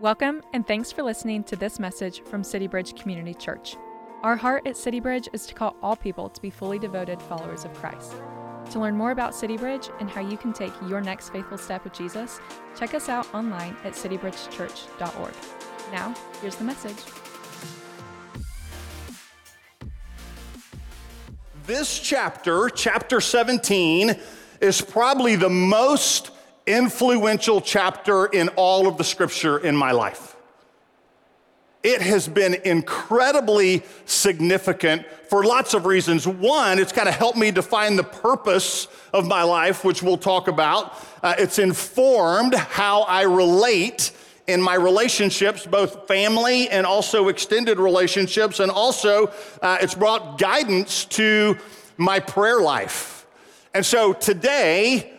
Welcome, and thanks for listening to this message from City Bridge Community Church. Our heart at City Bridge is to call all people to be fully devoted followers of Christ. To learn more about City Bridge and how you can take your next faithful step with Jesus, check us out online at citybridgechurch.org. Now, here's the message. This chapter, chapter 17, is probably the most influential chapter in all of the scripture in my life. It has been incredibly significant for lots of reasons. One, it's kind of helped me define the purpose of my life, which we'll talk about. Uh, it's informed how I relate in my relationships, both family and also extended relationships, and also uh, it's brought guidance to my prayer life. And so today,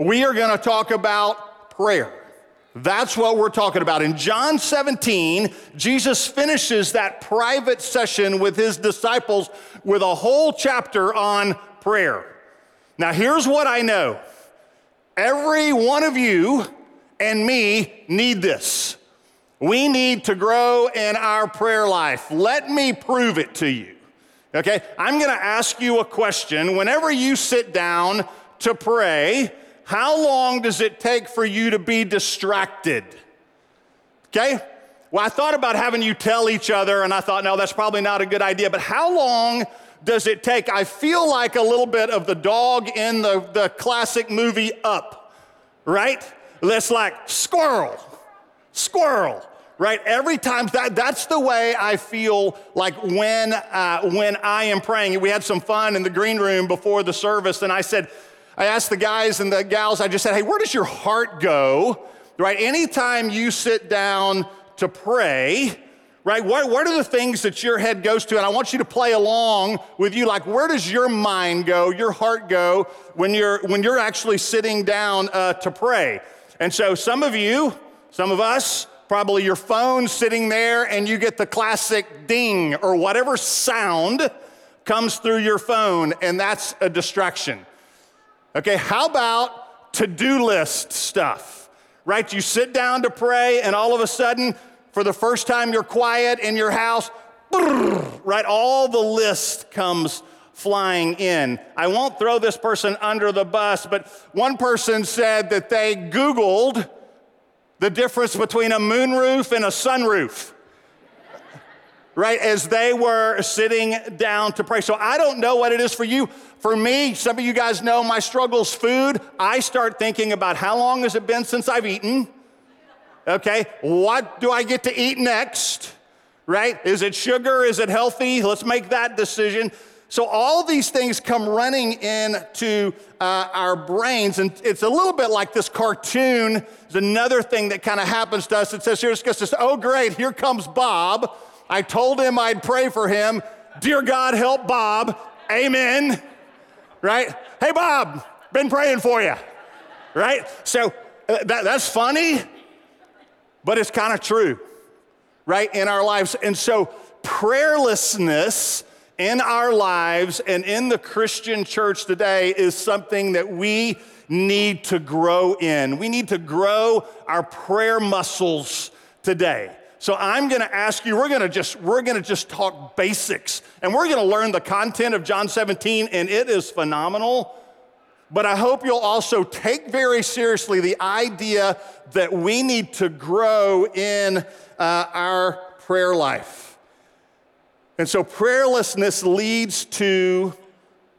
we are going to talk about prayer. That's what we're talking about. In John 17, Jesus finishes that private session with his disciples with a whole chapter on prayer. Now, here's what I know every one of you and me need this. We need to grow in our prayer life. Let me prove it to you. Okay? I'm gonna ask you a question. Whenever you sit down to pray, how long does it take for you to be distracted? Okay? Well, I thought about having you tell each other, and I thought, no, that's probably not a good idea, but how long does it take? I feel like a little bit of the dog in the, the classic movie Up, right? That's like squirrel, squirrel, right? Every time that, that's the way I feel like when, uh, when I am praying. We had some fun in the green room before the service, and I said, I asked the guys and the gals, I just said, hey, where does your heart go? Right? Anytime you sit down to pray, right? What, what are the things that your head goes to? And I want you to play along with you. Like, where does your mind go, your heart go when you're, when you're actually sitting down uh, to pray? And so some of you, some of us, probably your phone sitting there and you get the classic ding or whatever sound comes through your phone, and that's a distraction. Okay, how about to do list stuff? Right? You sit down to pray, and all of a sudden, for the first time you're quiet in your house, right? All the list comes flying in. I won't throw this person under the bus, but one person said that they Googled the difference between a moonroof and a sunroof right, as they were sitting down to pray. So I don't know what it is for you. For me, some of you guys know my struggle's food. I start thinking about how long has it been since I've eaten? Okay, what do I get to eat next? Right? Is it sugar? Is it healthy? Let's make that decision. So all these things come running into uh, our brains, and it's a little bit like this cartoon. Is another thing that kind of happens to us. It says here, says, "Oh great, here comes Bob." I told him I'd pray for him. Dear God, help Bob. Amen. Right? Hey, Bob, been praying for you. Right? So uh, that, that's funny, but it's kind of true, right, in our lives. And so prayerlessness in our lives and in the Christian church today is something that we need to grow in. We need to grow our prayer muscles today. So I'm going to ask you, we're going to just we're going to just talk basics and we're going to learn the content of John 17 and it is phenomenal. But I hope you'll also take very seriously the idea that we need to grow in uh, our prayer life. And so prayerlessness leads to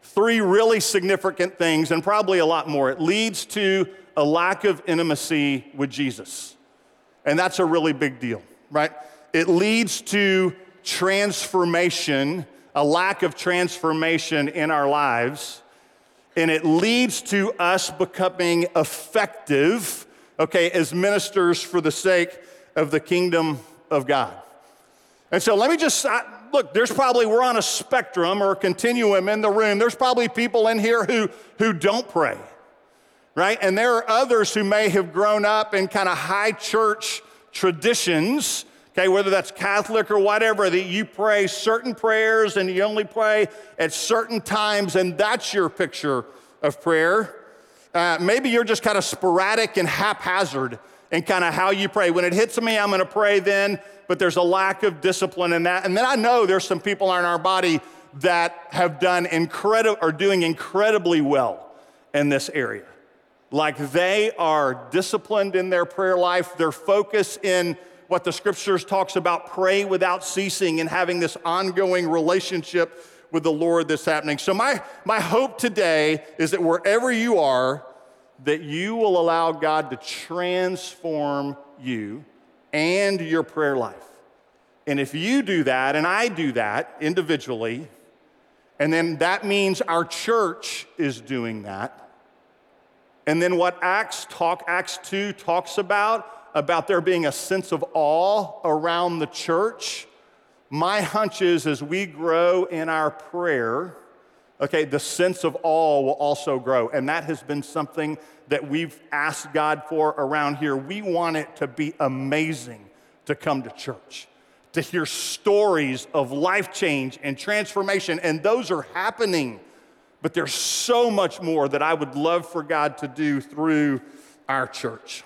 three really significant things and probably a lot more. It leads to a lack of intimacy with Jesus. And that's a really big deal right? It leads to transformation, a lack of transformation in our lives, and it leads to us becoming effective, okay, as ministers for the sake of the kingdom of God. And so let me just look, there's probably, we're on a spectrum or a continuum in the room. There's probably people in here who, who don't pray, right? And there are others who may have grown up in kind of high church traditions, okay, whether that's Catholic or whatever, that you pray certain prayers and you only pray at certain times, and that's your picture of prayer. Uh, maybe you're just kind of sporadic and haphazard and kind of how you pray. When it hits me, I'm going to pray then, but there's a lack of discipline in that. And then I know there's some people in our body that have done incredible are doing incredibly well in this area. Like they are disciplined in their prayer life, their focus in what the scriptures talks about pray without ceasing and having this ongoing relationship with the Lord that's happening. So my my hope today is that wherever you are that you will allow God to transform you and your prayer life. And if you do that and I do that individually, and then that means our church is doing that. And then what Acts talk Acts 2 talks about about there being a sense of awe around the church. My hunch is as we grow in our prayer, okay, the sense of awe will also grow. And that has been something that we've asked God for around here. We want it to be amazing to come to church, to hear stories of life change and transformation. And those are happening. But there's so much more that I would love for God to do through our church.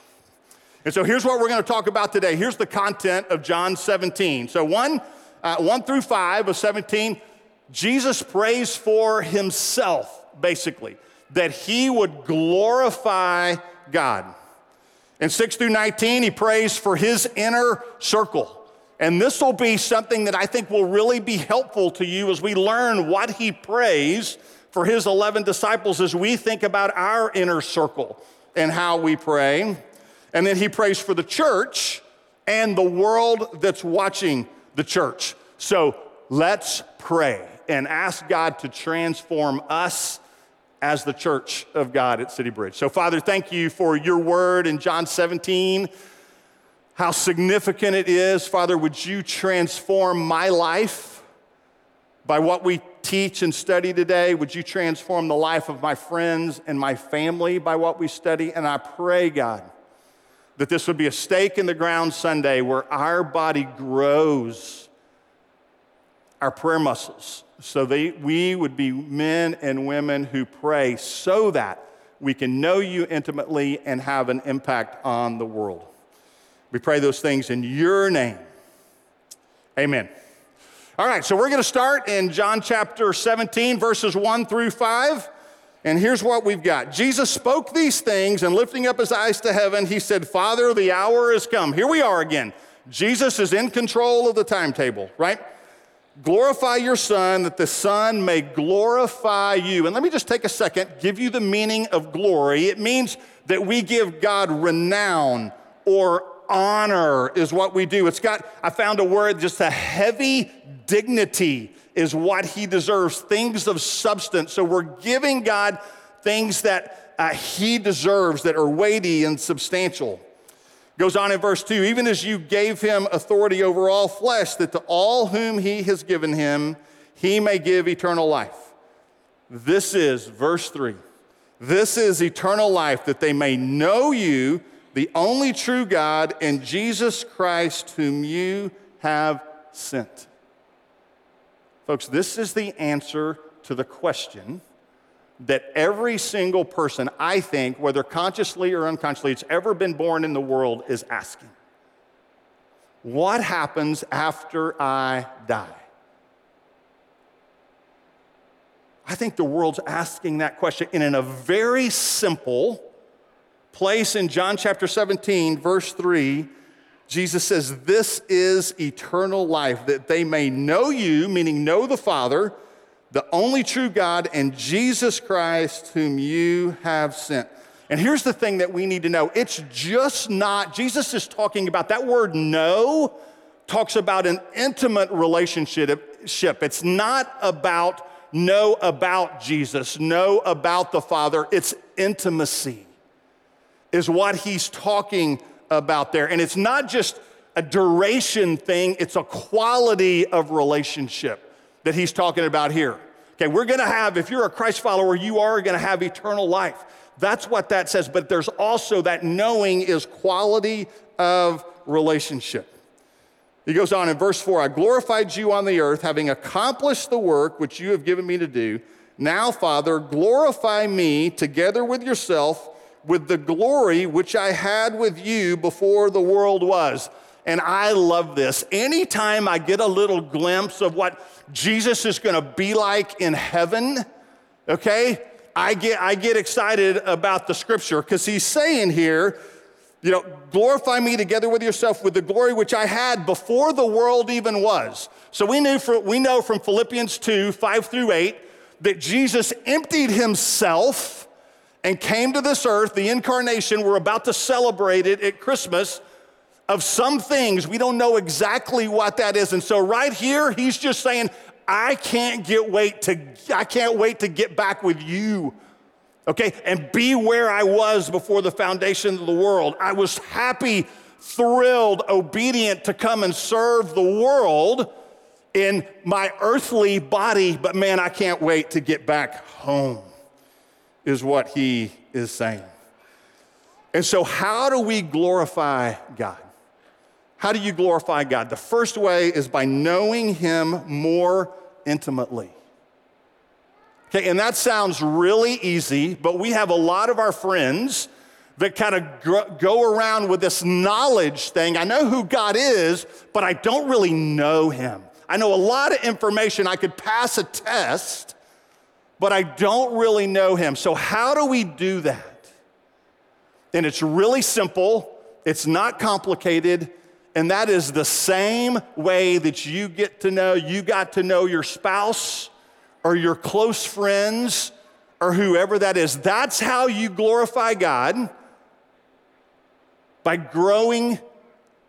And so here's what we're going to talk about today. Here's the content of John 17. So 1, uh, 1 through 5 of 17, Jesus prays for himself, basically, that he would glorify God. In 6 through 19, he prays for his inner circle. And this will be something that I think will really be helpful to you as we learn what he prays for his 11 disciples as we think about our inner circle and how we pray. And then he prays for the church and the world that's watching the church. So let's pray and ask God to transform us as the church of God at City Bridge. So, Father, thank you for your word in John 17, how significant it is. Father, would you transform my life by what we teach and study today? Would you transform the life of my friends and my family by what we study? And I pray, God, that this would be a stake in the ground Sunday where our body grows our prayer muscles so that we would be men and women who pray so that we can know you intimately and have an impact on the world. We pray those things in your name. Amen. All right, so we're going to start in John chapter 17, verses 1 through 5. And here's what we've got Jesus spoke these things, and lifting up his eyes to heaven, he said, Father, the hour has come. Here we are again. Jesus is in control of the timetable, right? Glorify your Son, that the Son may glorify you. And let me just take a second, give you the meaning of glory. It means that we give God renown or honor, is what we do. It's got, I found a word, just a heavy dignity is what he deserves, things of substance. So we're giving God things that uh, he deserves that are weighty and substantial. Goes on in verse 2 even as you gave him authority over all flesh, that to all whom he has given him, he may give eternal life. This is, verse 3, this is eternal life, that they may know you, the only true God, and Jesus Christ, whom you have sent. Folks, this is the answer to the question that every single person, I think, whether consciously or unconsciously, it's ever been born in the world is asking. What happens after I die? I think the world's asking that question in a very simple place in John chapter 17, verse 3. Jesus says, This is eternal life, that they may know you, meaning know the Father, the only true God, and Jesus Christ, whom you have sent. And here's the thing that we need to know it's just not, Jesus is talking about that word know, talks about an intimate relationship. It's not about know about Jesus, know about the Father. It's intimacy, is what he's talking about there. And it's not just a duration thing, it's a quality of relationship that he's talking about here. Okay, we're gonna have, if you're a Christ follower, you are gonna have eternal life. That's what that says. But there's also that knowing is quality of relationship. He goes on in verse 4 I glorified you on the earth, having accomplished the work which you have given me to do. Now, Father, glorify me together with yourself with the glory which I had with you before the world was. And I love this. Anytime I get a little glimpse of what Jesus is gonna be like in heaven, okay, I get, I get excited about the scripture because he's saying here, you know, glorify me together with yourself with the glory which I had before the world even was. So we, knew for, we know from Philippians 2 5 through 8 that Jesus emptied himself and came to this earth, the incarnation. We're about to celebrate it at Christmas of some things. We don't know exactly what that is. And so right here, he's just saying, I can't get wait to I can't wait to get back with you. Okay? And be where I was before the foundation of the world. I was happy, thrilled, obedient to come and serve the world in my earthly body, but man, I can't wait to get back home. Is what he is saying. And so how do we glorify God? How do you glorify God? The first way is by knowing Him more intimately. Okay, and that sounds really easy, but we have a lot of our friends that kind of go around with this knowledge thing. I know who God is, but I don't really know Him. I know a lot of information. I could pass a test, but I don't really know Him. So, how do we do that? And it's really simple, it's not complicated, and that is the same way that you get to know, you got to know your spouse or your close friends or whoever that is. That's how you glorify God by growing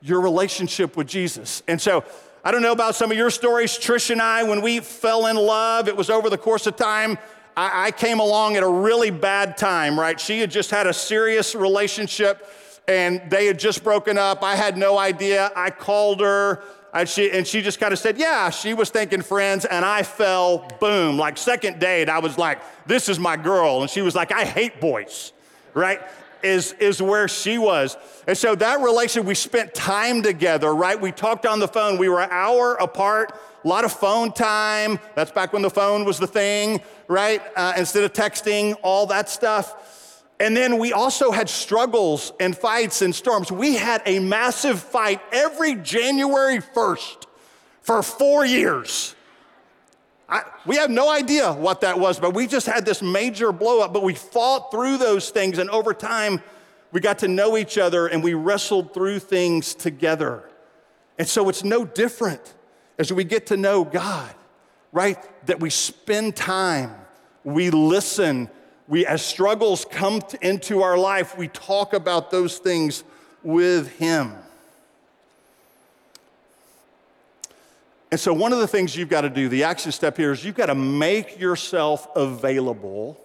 your relationship with Jesus. And so, I don't know about some of your stories. Trish and I, when we fell in love, it was over the course of time. I, I came along at a really bad time, right? She had just had a serious relationship and they had just broken up. I had no idea. I called her. And she, and she just kind of said, Yeah, she was thinking friends, and I fell, boom. Like, second date, I was like, This is my girl. And she was like, I hate boys, right? Is, is where she was. And so that relationship, we spent time together, right? We talked on the phone. We were an hour apart, a lot of phone time. That's back when the phone was the thing, right? Uh, instead of texting, all that stuff. And then we also had struggles and fights and storms. We had a massive fight every January 1st for four years. I, we have no idea what that was, but we just had this major blowup. But we fought through those things, and over time, we got to know each other and we wrestled through things together. And so it's no different as we get to know God, right? That we spend time, we listen, we, as struggles come into our life, we talk about those things with Him. And so, one of the things you've got to do, the action step here, is you've got to make yourself available,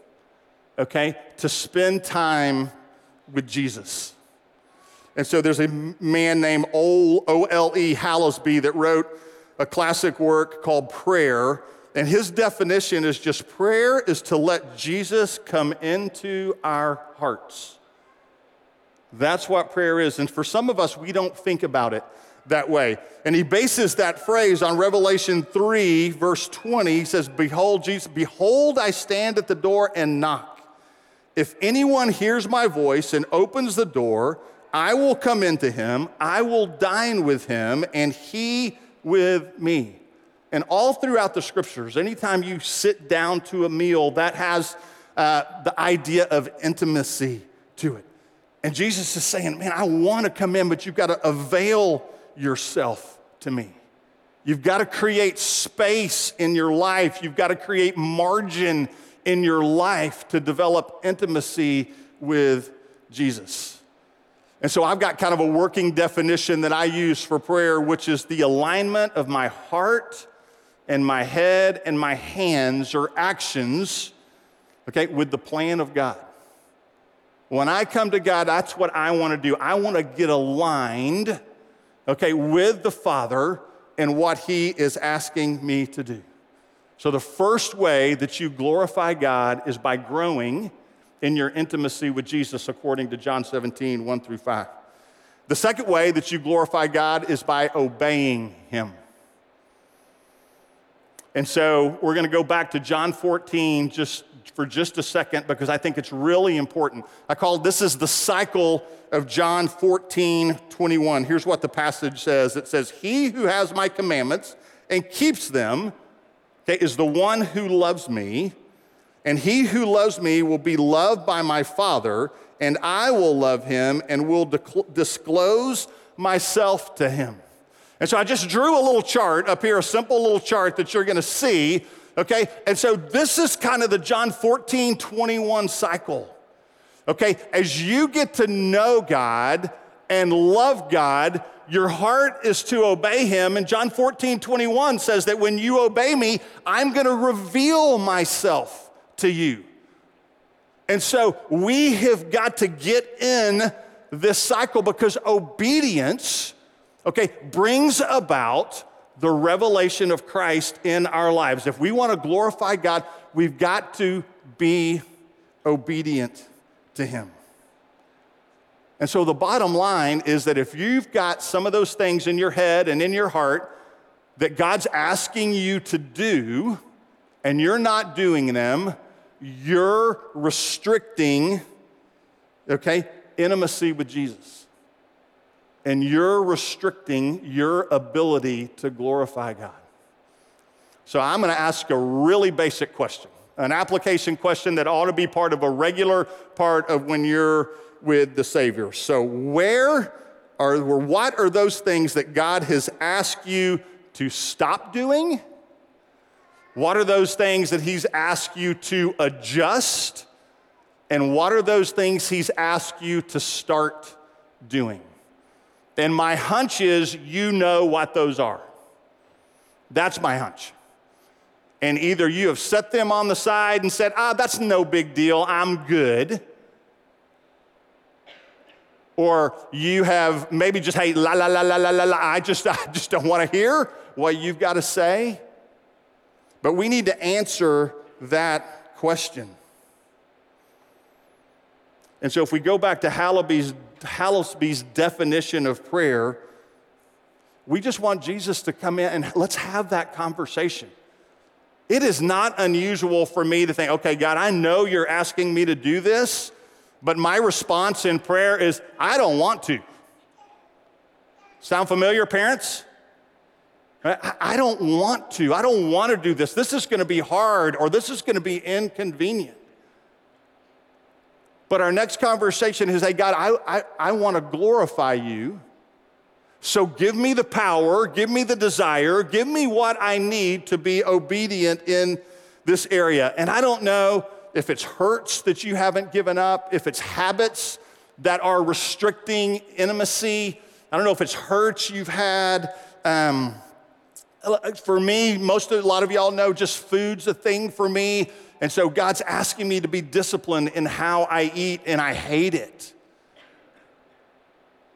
okay, to spend time with Jesus. And so, there's a man named O.L.E. Hallesby that wrote a classic work called Prayer. And his definition is just prayer is to let Jesus come into our hearts. That's what prayer is. And for some of us, we don't think about it that way. And he bases that phrase on Revelation 3, verse 20. He says, Behold, Jesus, behold, I stand at the door and knock. If anyone hears my voice and opens the door, I will come into him, I will dine with him, and he with me. And all throughout the scriptures, anytime you sit down to a meal, that has uh, the idea of intimacy to it. And Jesus is saying, Man, I want to come in, but you've got to avail yourself to me. You've got to create space in your life, you've got to create margin in your life to develop intimacy with Jesus. And so I've got kind of a working definition that I use for prayer, which is the alignment of my heart and my head and my hands or actions, okay, with the plan of God. When I come to God, that's what I want to do. I want to get aligned, okay, with the Father and what He is asking me to do. So, the first way that you glorify God is by growing in your intimacy with Jesus, according to John 17, 1 through 5. The second way that you glorify God is by obeying Him. And so we're going to go back to John 14 just for just a second because I think it's really important. I call this is the cycle of John 14, 21. Here's what the passage says it says, He who has my commandments and keeps them okay, is the one who loves me. And he who loves me will be loved by my Father, and I will love him and will disclose myself to him. And so I just drew a little chart up here, a simple little chart that you're gonna see, okay? And so this is kind of the John 14, 21 cycle, okay? As you get to know God and love God, your heart is to obey him. And John 14, 21 says that when you obey me, I'm gonna reveal myself to you. And so we have got to get in this cycle because obedience okay, brings about the revelation of Christ in our lives. If we want to glorify God, we've got to be obedient to Him. And so the bottom line is that if you've got some of those things in your head and in your heart that God's asking you to do, and you're not doing them, you're restricting, okay, intimacy with Jesus and you're restricting your ability to glorify God. So I'm going to ask a really basic question, an application question that ought to be part of a regular part of when you're with the Savior. So, where are, or what are those things that God has asked you to stop doing? What are those things that He's asked you to adjust? And what are those things He's asked you to start doing? And my hunch is you know what those are. That's my hunch. And either you have set them on the side and said, ah, that's no big deal, I'm good. Or you have maybe just, hey, la, la, la, la, la, la, la, I just, I just don't want to hear what you've got to say. But we need to answer that question. And so if we go back to Halley's Hallesby's definition of prayer, we just want Jesus to come in and let's have that conversation. It is not unusual for me to think, okay, God, I know you're asking me to do this, but my response in prayer is, I don't want to. Sound familiar, parents? I don't want to. I don't want to do this. This is going to be hard or this is going to be inconvenient. But our next conversation is hey, God, I, I, I want to glorify you. So give me the power, give me the desire, give me what I need to be obedient in this area. And I don't know if it's hurts that you haven't given up, if it's habits that are restricting intimacy. I don't know if it's hurts you've had. Um, for me, most of a lot of y'all know just food's a thing for me. And so God's asking me to be disciplined in how I eat, and I hate it.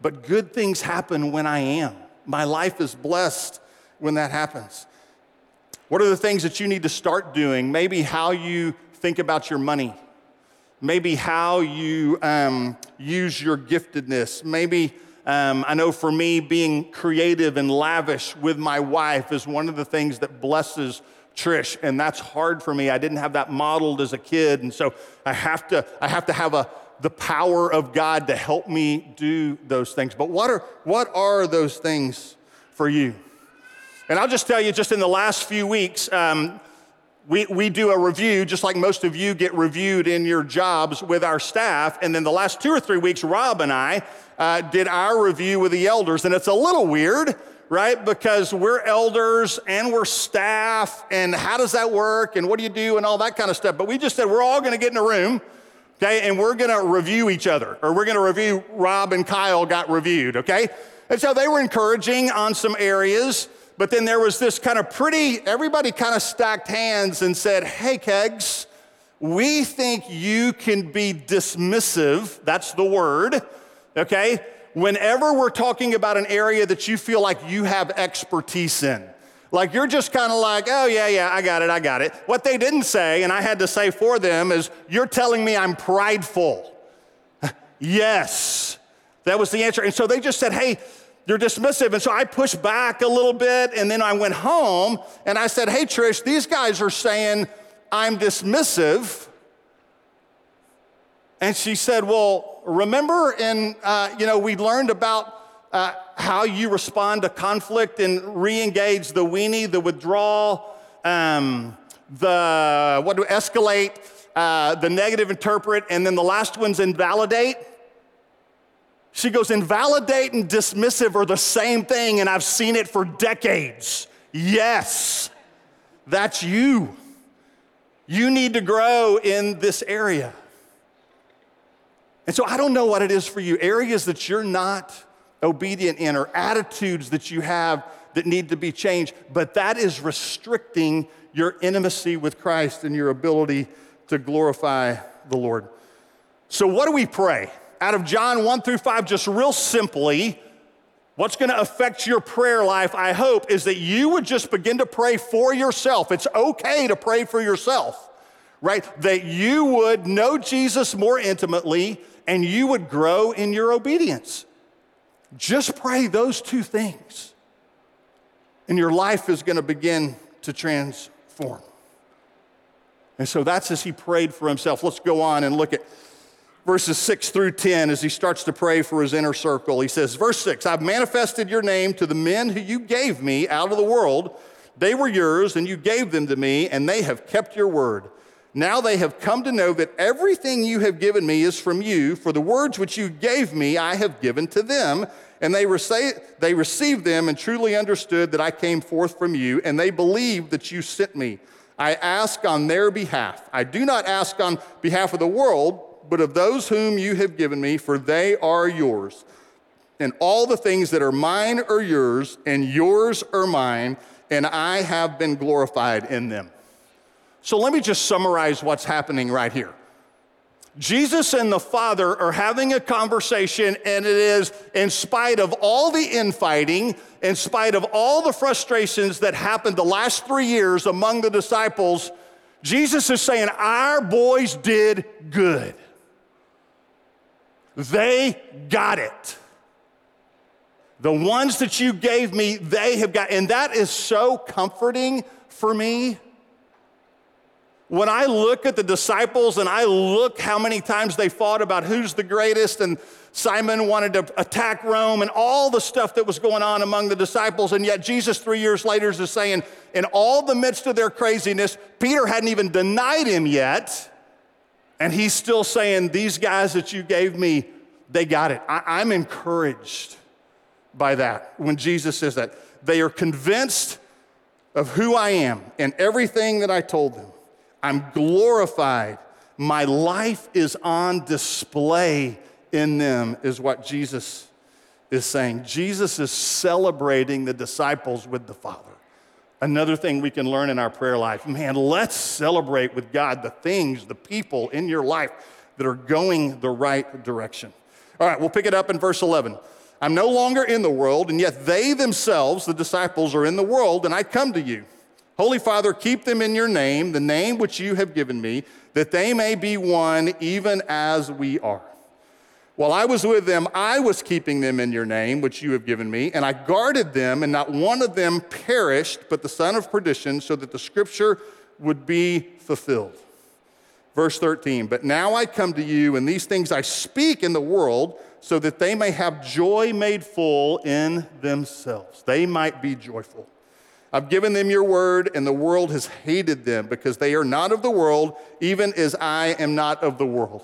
But good things happen when I am. My life is blessed when that happens. What are the things that you need to start doing? Maybe how you think about your money. Maybe how you um, use your giftedness. Maybe um, I know for me, being creative and lavish with my wife is one of the things that blesses Trish, and that's hard for me. I didn't have that modeled as a kid, and so I have to, I have to have a, the power of God to help me do those things. But what are, what are those things for you? And I'll just tell you, just in the last few weeks, um, we, we do a review, just like most of you get reviewed in your jobs with our staff. And then the last two or three weeks, Rob and I uh, did our review with the elders. And it's a little weird right? Because we're elders and we're staff, and how does that work, and what do you do, and all that kind of stuff. But we just said we're all gonna get in a room, okay, and we're gonna review each other, or we're gonna review Rob and Kyle got reviewed, okay? And so they were encouraging on some areas, but then there was this kind of pretty, everybody kind of stacked hands and said, hey, Kegs, we think you can be dismissive, that's the word, okay? Whenever we're talking about an area that you feel like you have expertise in. Like you're just kind of like, oh, yeah, yeah, I got it, I got it. What they didn't say, and I had to say for them, is you're telling me I'm prideful. yes, that was the answer. And so they just said, hey, you're dismissive. And so I pushed back a little bit, and then I went home and I said, hey, Trish, these guys are saying I'm dismissive. And she said, Well, remember, and uh, you know, we learned about uh, how you respond to conflict and re engage the weenie, the withdrawal, um, the what to escalate, uh, the negative interpret, and then the last one's invalidate. She goes, invalidate and dismissive are the same thing, and I've seen it for decades. Yes, that's you. You need to grow in this area. And so I don't know what it is for you areas that you're not obedient in, or attitudes that you have that need to be changed, but that is restricting your intimacy with Christ and your ability to glorify the Lord. So, what do we pray? Out of John 1 through 5, just real simply, what's gonna affect your prayer life, I hope, is that you would just begin to pray for yourself. It's okay to pray for yourself, right? That you would know Jesus more intimately and you would grow in your obedience. Just pray those two things, and your life is gonna begin to transform. And so that's as he prayed for himself. Let's go on and look at verses 6 through 10 as he starts to pray for his inner circle. He says, Verse 6 I've manifested your name to the men who you gave me out of the world. They were yours, and you gave them to me, and they have kept your word. Now they have come to know that everything you have given me is from you, for the words which you gave me I have given to them. And they, rece- they received them and truly understood that I came forth from you, and they believed that you sent me. I ask on their behalf. I do not ask on behalf of the world, but of those whom you have given me, for they are yours. And all the things that are mine are yours, and yours are mine, and I have been glorified in them. So let me just summarize what's happening right here. Jesus and the Father are having a conversation, and it is in spite of all the infighting, in spite of all the frustrations that happened the last three years among the disciples, Jesus is saying, Our boys did good. They got it. The ones that you gave me, they have got, and that is so comforting for me when I look at the disciples and I look how many times they fought about who's the greatest, and Simon wanted to attack Rome, and all the stuff that was going on among the disciples, and yet Jesus, three years later, is saying, in all the midst of their craziness, Peter hadn't even denied him yet, and he's still saying, These guys that you gave me, they got it. I- I'm encouraged by that when Jesus says that. They are convinced of who I am and everything that I told them. I'm glorified. My life is on display in them, is what Jesus is saying. Jesus is celebrating the disciples with the Father. Another thing we can learn in our prayer life man, let's celebrate with God the things, the people in your life that are going the right direction. All right, we'll pick it up in verse 11. I'm no longer in the world, and yet they themselves, the disciples, are in the world, and I come to you. Holy Father, keep them in your name, the name which you have given me, that they may be one even as we are. While I was with them, I was keeping them in your name, which you have given me, and I guarded them, and not one of them perished, but the son of perdition, so that the scripture would be fulfilled. Verse 13, but now I come to you, and these things I speak in the world, so that they may have joy made full in themselves. They might be joyful. I've given them your word, and the world has hated them because they are not of the world, even as I am not of the world.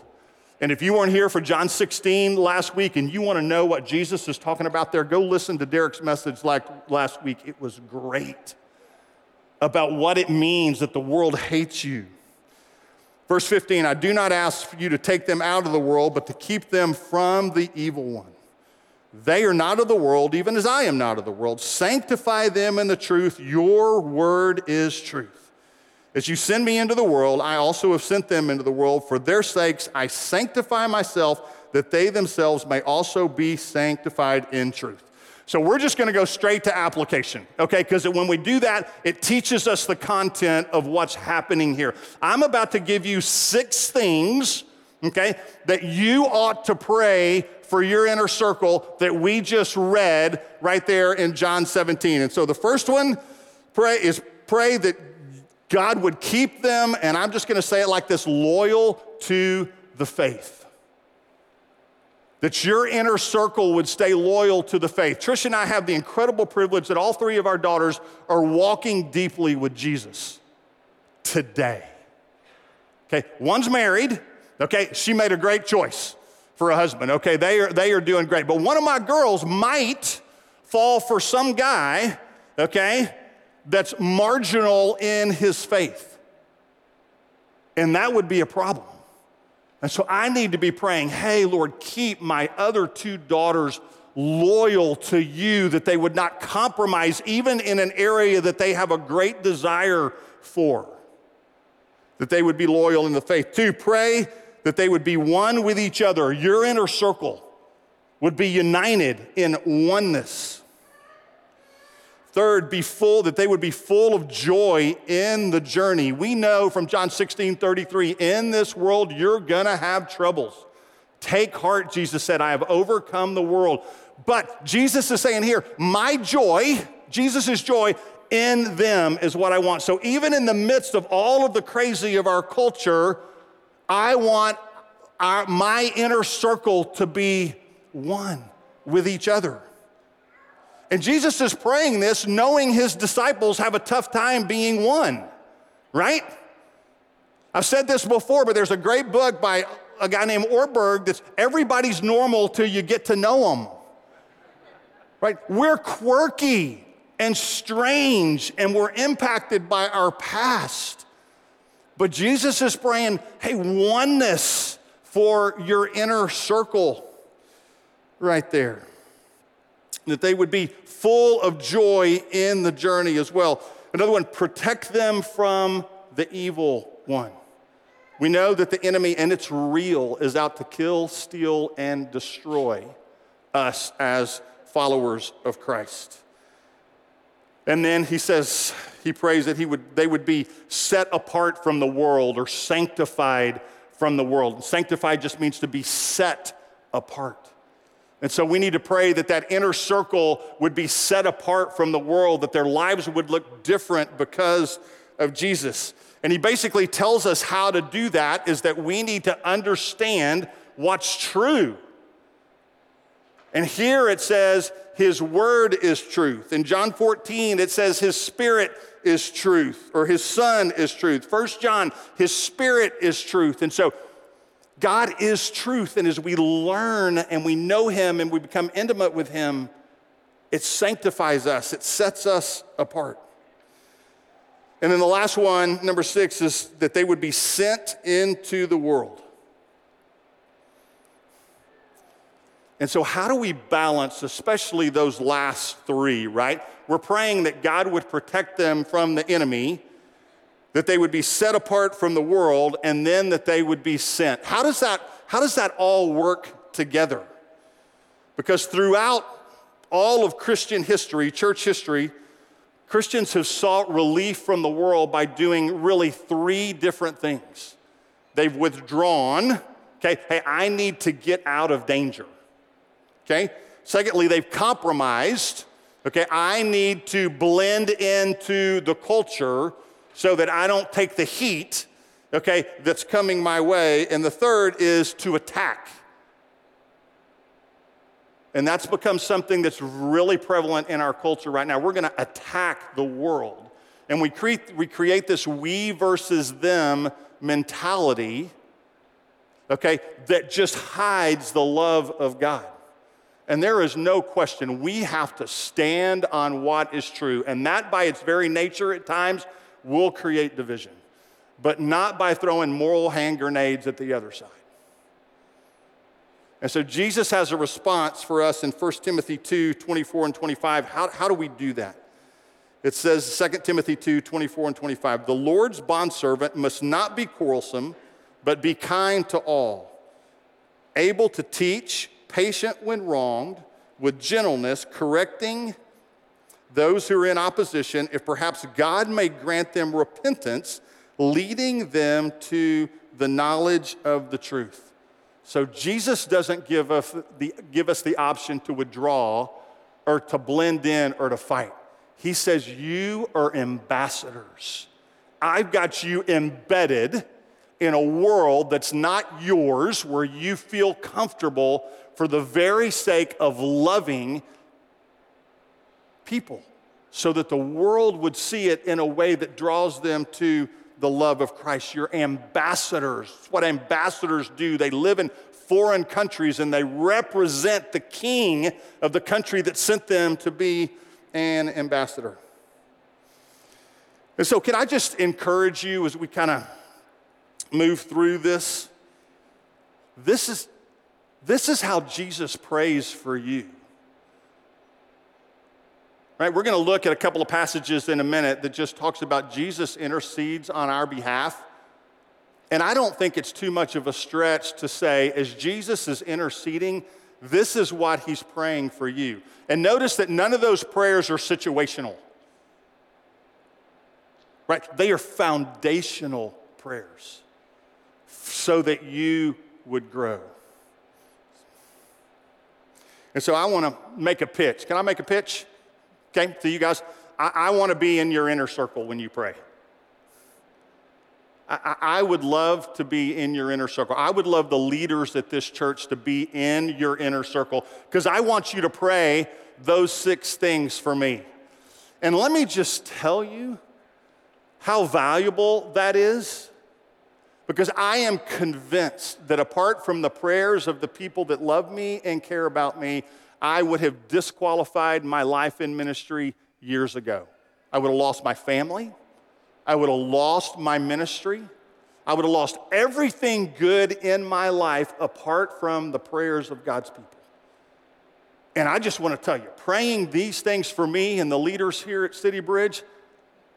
And if you weren't here for John 16 last week and you want to know what Jesus is talking about there, go listen to Derek's message like last week. It was great about what it means that the world hates you. Verse 15 I do not ask for you to take them out of the world, but to keep them from the evil one. They are not of the world, even as I am not of the world. Sanctify them in the truth. Your word is truth. As you send me into the world, I also have sent them into the world. For their sakes, I sanctify myself, that they themselves may also be sanctified in truth. So we're just going to go straight to application, okay? Because when we do that, it teaches us the content of what's happening here. I'm about to give you six things, okay, that you ought to pray for your inner circle that we just read right there in John 17. And so the first one pray is pray that God would keep them, and I'm just gonna say it like this loyal to the faith. that your inner circle would stay loyal to the faith. Trish and I have the incredible privilege that all three of our daughters are walking deeply with Jesus today. Okay, one's married. Okay, she made a great choice for a husband. Okay, they are, they are doing great. But one of my girls might fall for some guy, okay, that's marginal in his faith. And that would be a problem. And so I need to be praying, hey, Lord, keep my other two daughters loyal to you, that they would not compromise even in an area that they have a great desire for, that they would be loyal in the faith. Two, pray that they would be one with each other. Your inner circle would be united in oneness. Third, be full, that they would be full of joy in the journey. We know from John 16 33, in this world, you're gonna have troubles. Take heart, Jesus said, I have overcome the world. But Jesus is saying here, my joy, Jesus' joy in them is what I want. So even in the midst of all of the crazy of our culture, I want our, my inner circle to be one with each other. And Jesus is praying this knowing his disciples have a tough time being one, right? I've said this before, but there's a great book by a guy named Ortberg that's everybody's normal till you get to know them. Right? We're quirky and strange and we're impacted by our past. But Jesus is praying, hey, oneness for your inner circle right there that they would be full of joy in the journey as well. Another one, protect them from the evil one. We know that the enemy, and it's real, is out to kill, steal, and destroy us as followers of Christ. And then he says, he prays that he would, they would be set apart from the world or sanctified from the world. Sanctified just means to be set apart. And so we need to pray that that inner circle would be set apart from the world, that their lives would look different because of Jesus. And he basically tells us how to do that is that we need to understand what's true. And here it says, His word is truth. In John 14, it says, His spirit is truth, or His son is truth. First John, His spirit is truth. And so God is truth. And as we learn and we know Him and we become intimate with Him, it sanctifies us, it sets us apart. And then the last one, number six, is that they would be sent into the world. And so, how do we balance, especially those last three, right? We're praying that God would protect them from the enemy that they would be set apart from the world, and then that they would be sent. How does that, how does that all work together? Because throughout all of Christian history, church history, Christians have sought relief from the world by doing really three different things. They've withdrawn, okay, hey, I need to get out of danger, okay? Secondly, they've compromised, okay, I need to blend into the culture so that I don't take the heat, okay, that's coming my way. And the third is to attack. And that's become something that's really prevalent in our culture right now. We're going to attack the world. And we create, we create this we versus them mentality, okay, that just hides the love of God. And there is no question, we have to stand on what is true. And that, by its very nature, at times, will create division, but not by throwing moral hand grenades at the other side. And so Jesus has a response for us in 1 Timothy 2 24 and 25. How, how do we do that? It says 2 Timothy 2 24 and 25. The Lord's bondservant must not be quarrelsome, but be kind to all, able to teach, patient when wronged, with gentleness, correcting those who are in opposition, if perhaps God may grant them repentance, leading them to the knowledge of the truth. So Jesus doesn't give us the, give us the option to withdraw or to blend in or to fight. He says, You are ambassadors. I've got you embedded in a world that's not yours, where you feel comfortable for the very sake of loving people so that the world would see it in a way that draws them to the love of Christ. You're ambassadors. It's what ambassadors do. They live in foreign countries and they represent the king of the country that sent them to be an ambassador. And so, can I just encourage you as we kind of move through this? This is, this is how Jesus prays for you. Right? We're going to look at a couple of passages in a minute that just talks about Jesus intercedes on our behalf. And I don't think it's too much of a stretch to say, as Jesus is interceding, this is what he's praying for you. And notice that none of those prayers are situational. Right? They are foundational prayers so that you would grow. And so I want to make a pitch. Can I make a pitch? Okay, to you guys, I, I want to be in your inner circle when you pray. I, I would love to be in your inner circle. I would love the leaders at this church to be in your inner circle because I want you to pray those six things for me. And let me just tell you how valuable that is because I am convinced that apart from the prayers of the people that love me and care about me, I would have disqualified my life in ministry years ago. I would have lost my family. I would have lost my ministry. I would have lost everything good in my life apart from the prayers of God's people. And I just want to tell you, praying these things for me and the leaders here at CityBridge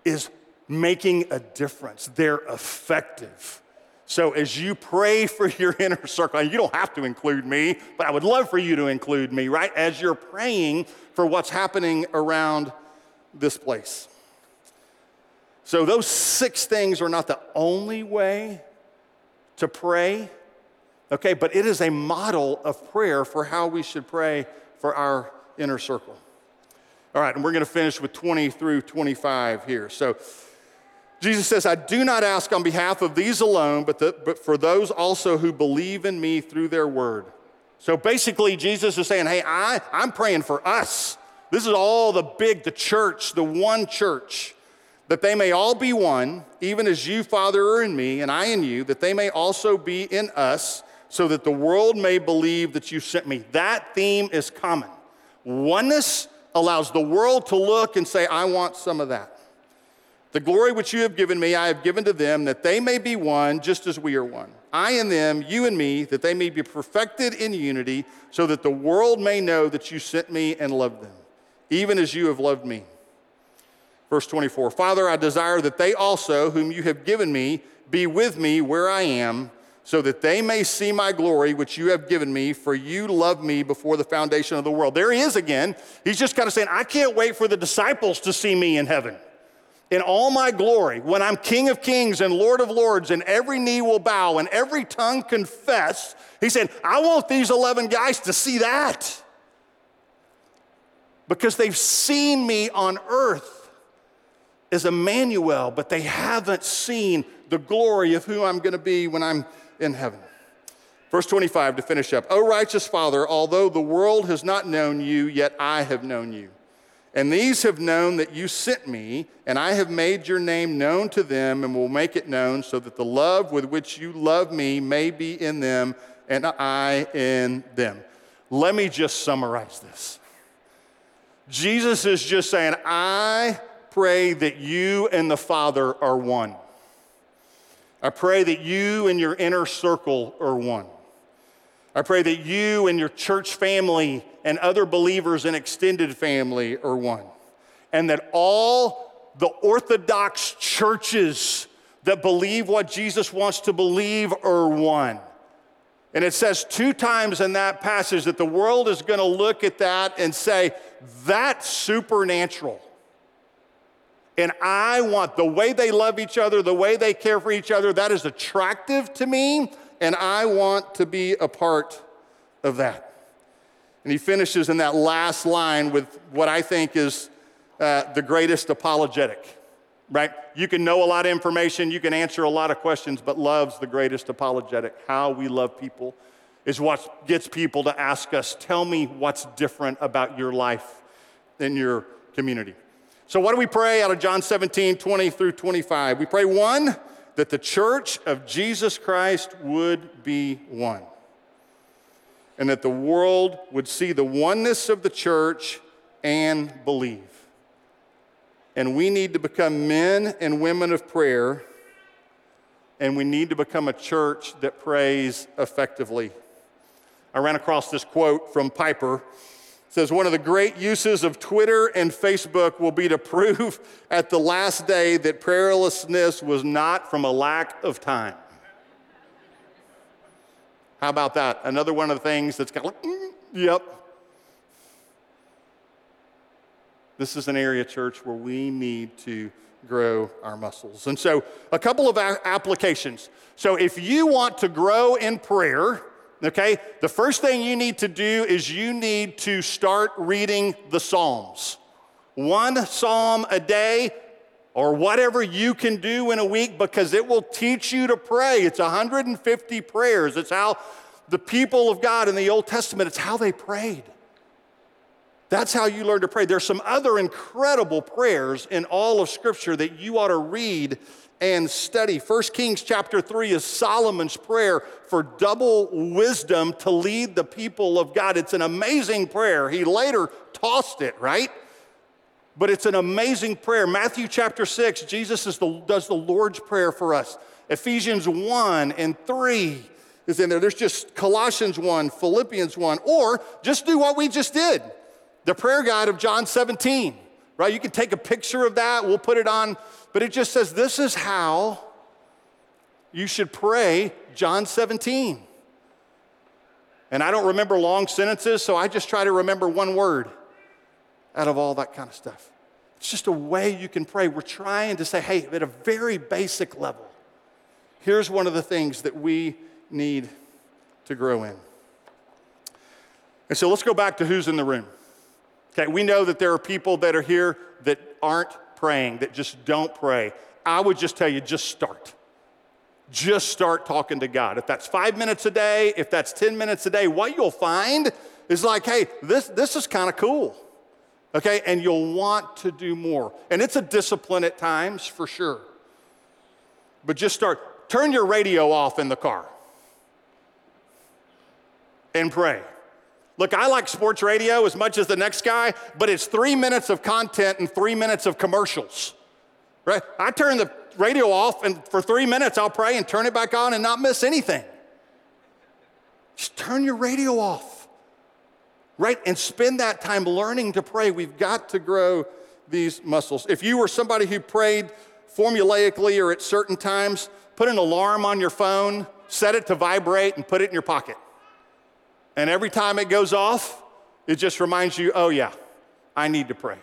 is making a difference. They're effective. So as you pray for your inner circle, and you don't have to include me, but I would love for you to include me, right? As you're praying for what's happening around this place. So those six things are not the only way to pray, okay, but it is a model of prayer for how we should pray for our inner circle. All right, and we're going to finish with 20 through 25 here. So Jesus says, I do not ask on behalf of these alone, but, the, but for those also who believe in me through their word. So basically, Jesus is saying, Hey, I, I'm praying for us. This is all the big, the church, the one church, that they may all be one, even as you, Father, are in me, and I in you, that they may also be in us, so that the world may believe that you sent me. That theme is common. Oneness allows the world to look and say, I want some of that. The glory which you have given me, I have given to them, that they may be one, just as we are one. I and them, you and me, that they may be perfected in unity, so that the world may know that you sent me and loved them, even as you have loved me. Verse 24 Father, I desire that they also, whom you have given me, be with me where I am, so that they may see my glory, which you have given me, for you loved me before the foundation of the world. There he is again. He's just kind of saying, I can't wait for the disciples to see me in heaven in all my glory, when I'm King of kings and Lord of lords, and every knee will bow and every tongue confess, he said, I want these 11 guys to see that. Because they've seen me on earth as Emmanuel, but they haven't seen the glory of who I'm going to be when I'm in heaven. Verse 25 to finish up. O righteous Father, although the world has not known you, yet I have known you. And these have known that you sent me, and I have made your name known to them and will make it known so that the love with which you love me may be in them and I in them. Let me just summarize this. Jesus is just saying, I pray that you and the Father are one. I pray that you and your inner circle are one. I pray that you and your church family and other believers and extended family are one. And that all the Orthodox churches that believe what Jesus wants to believe are one. And it says two times in that passage that the world is going to look at that and say, that's supernatural. And I want the way they love each other, the way they care for each other, that is attractive to me, and I want to be a part of that. And he finishes in that last line with what I think is uh, the greatest apologetic, right? You can know a lot of information, you can answer a lot of questions, but love's the greatest apologetic. How we love people is what gets people to ask us, tell me what's different about your life in your community. So, what do we pray out of John 17, 20 through 25? We pray one, that the church of Jesus Christ would be one, and that the world would see the oneness of the church and believe. And we need to become men and women of prayer, and we need to become a church that prays effectively. I ran across this quote from Piper says one of the great uses of Twitter and Facebook will be to prove at the last day that prayerlessness was not from a lack of time. How about that? Another one of the things that's kind of like, mm, yep. This is an area, church, where we need to grow our muscles. And so, a couple of applications. So, if you want to grow in prayer, okay, the first thing you need to do is you need to start reading the Psalms. One psalm a day, or whatever you can do in a week, because it will teach you to pray. It's 150 prayers. It's how the people of God in the Old Testament, it's how they prayed. That's how you learn to pray. There's some other incredible prayers in all of Scripture that you ought to read and study. 1 Kings chapter 3 is Solomon's prayer for double wisdom to lead the people of God. It's an amazing prayer. He later tossed it, right? But it's an amazing prayer. Matthew chapter 6, Jesus the, does the Lord's Prayer for us. Ephesians 1 and 3 is in there. There's just Colossians 1, Philippians 1, or just do what we just did the prayer guide of John 17, right? You can take a picture of that, we'll put it on but it just says this is how you should pray John 17. And I don't remember long sentences, so I just try to remember one word out of all that kind of stuff. It's just a way you can pray. We're trying to say, hey, at a very basic level, here's one of the things that we need to grow in. And so let's go back to who's in the room. Okay, we know that there are people that are here that aren't praying that just don't pray, I would just tell you just start. Just start talking to God. If that's five minutes a day, if that's 10 minutes a day, what you'll find is like, hey, this, this is kind of cool. Okay, and you'll want to do more. And it's a discipline at times for sure. But just start, turn your radio off in the car and pray. Look, I like sports radio as much as the next guy, but it's three minutes of content and three minutes of commercials. Right? I turn the radio off, and for three minutes I'll pray and turn it back on and not miss anything. Just turn your radio off, right? And spend that time learning to pray. We've got to grow these muscles. If you were somebody who prayed formulaically or at certain times, put an alarm on your phone, set it to vibrate, and put it in your pocket. And every time it goes off, it just reminds you, oh, yeah, I need to pray.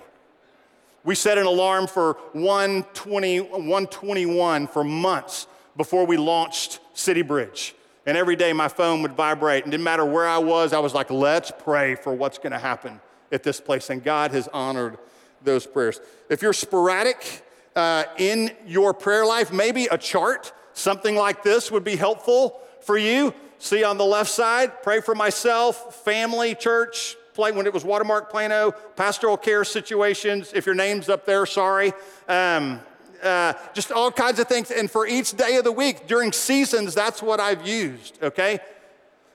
We set an alarm for 120, 121 for months before we launched CityBridge. And every day my phone would vibrate. And didn't matter where I was, I was like, let's pray for what's going to happen at this place. And God has honored those prayers. If you're sporadic uh, in your prayer life, maybe a chart, something like this would be helpful for you. See on the left side, pray for myself, family, church, play when it was Watermark Plano, pastoral care situations. If your name's up there, sorry. Um, uh, just all kinds of things. And for each day of the week, during seasons, that's what I've used, okay?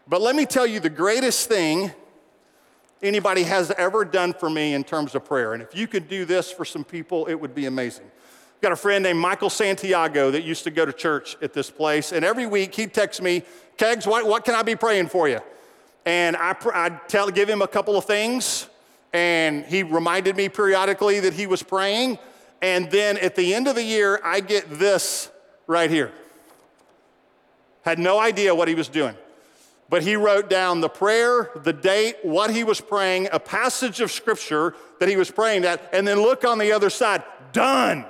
But let me tell you the greatest thing anybody has ever done for me in terms of prayer. And if you could do this for some people, it would be amazing. Got a friend named Michael Santiago that used to go to church at this place. And every week he'd text me, Kegs, what, what can I be praying for you? And I, I'd tell, give him a couple of things, and he reminded me periodically that he was praying. And then at the end of the year, I get this right here. Had no idea what he was doing. But he wrote down the prayer, the date, what he was praying, a passage of scripture that he was praying that, and then look on the other side. Done.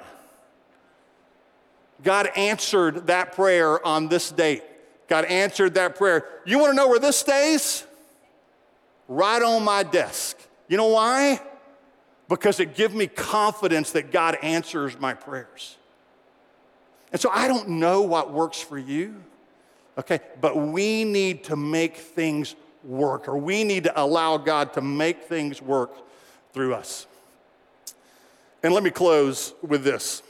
God answered that prayer on this date. God answered that prayer. You want to know where this stays? Right on my desk. You know why? Because it gives me confidence that God answers my prayers. And so I don't know what works for you. Okay? But we need to make things work, or we need to allow God to make things work through us. And let me close with this.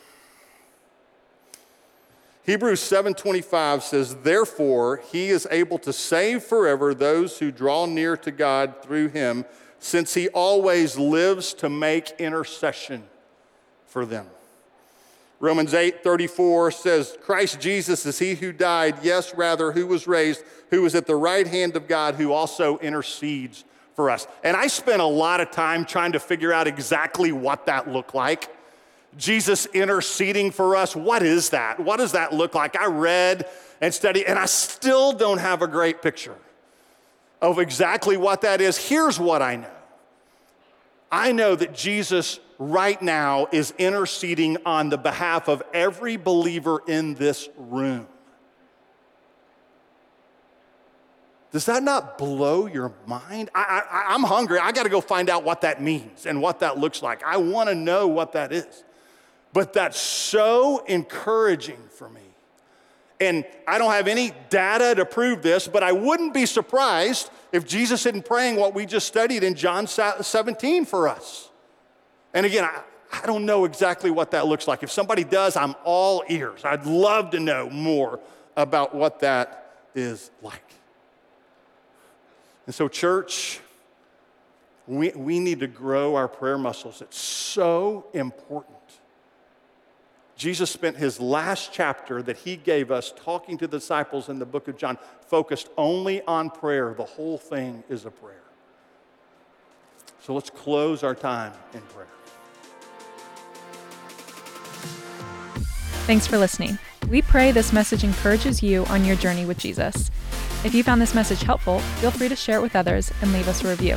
Hebrews 7:25 says, "Therefore he is able to save forever those who draw near to God through him, since he always lives to make intercession for them." Romans 8:34 says, "Christ Jesus is he who died, yes, rather who was raised, who is at the right hand of God, who also intercedes for us." And I spent a lot of time trying to figure out exactly what that looked like. Jesus interceding for us. What is that? What does that look like? I read and studied, and I still don't have a great picture of exactly what that is. Here's what I know I know that Jesus right now is interceding on the behalf of every believer in this room. Does that not blow your mind? I, am hungry. I got to go find out what that means and what that looks like. I want to know what that is. But that's so encouraging for me. And I don't have any data to prove this, but I wouldn't be surprised if Jesus isn't praying what we just studied in John 17 for us. And again, I, I don't know exactly what that looks like. If somebody does, I'm all ears. I'd love to know more about what that is like. And so, church, we, we need to grow our prayer muscles. It's so important. Jesus spent his last chapter that he gave us talking to the disciples in the book of John focused only on prayer. The whole thing is a prayer. So let's close our time in prayer. Thanks for listening. We pray this message encourages you on your journey with Jesus. If you found this message helpful, feel free to share it with others and leave us a review.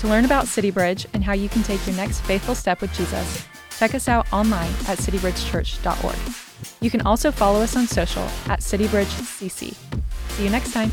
To learn about CityBridge and how you can take your next faithful step with Jesus, Check us out online at citybridgechurch.org. You can also follow us on social at CityBridgeCC. See you next time.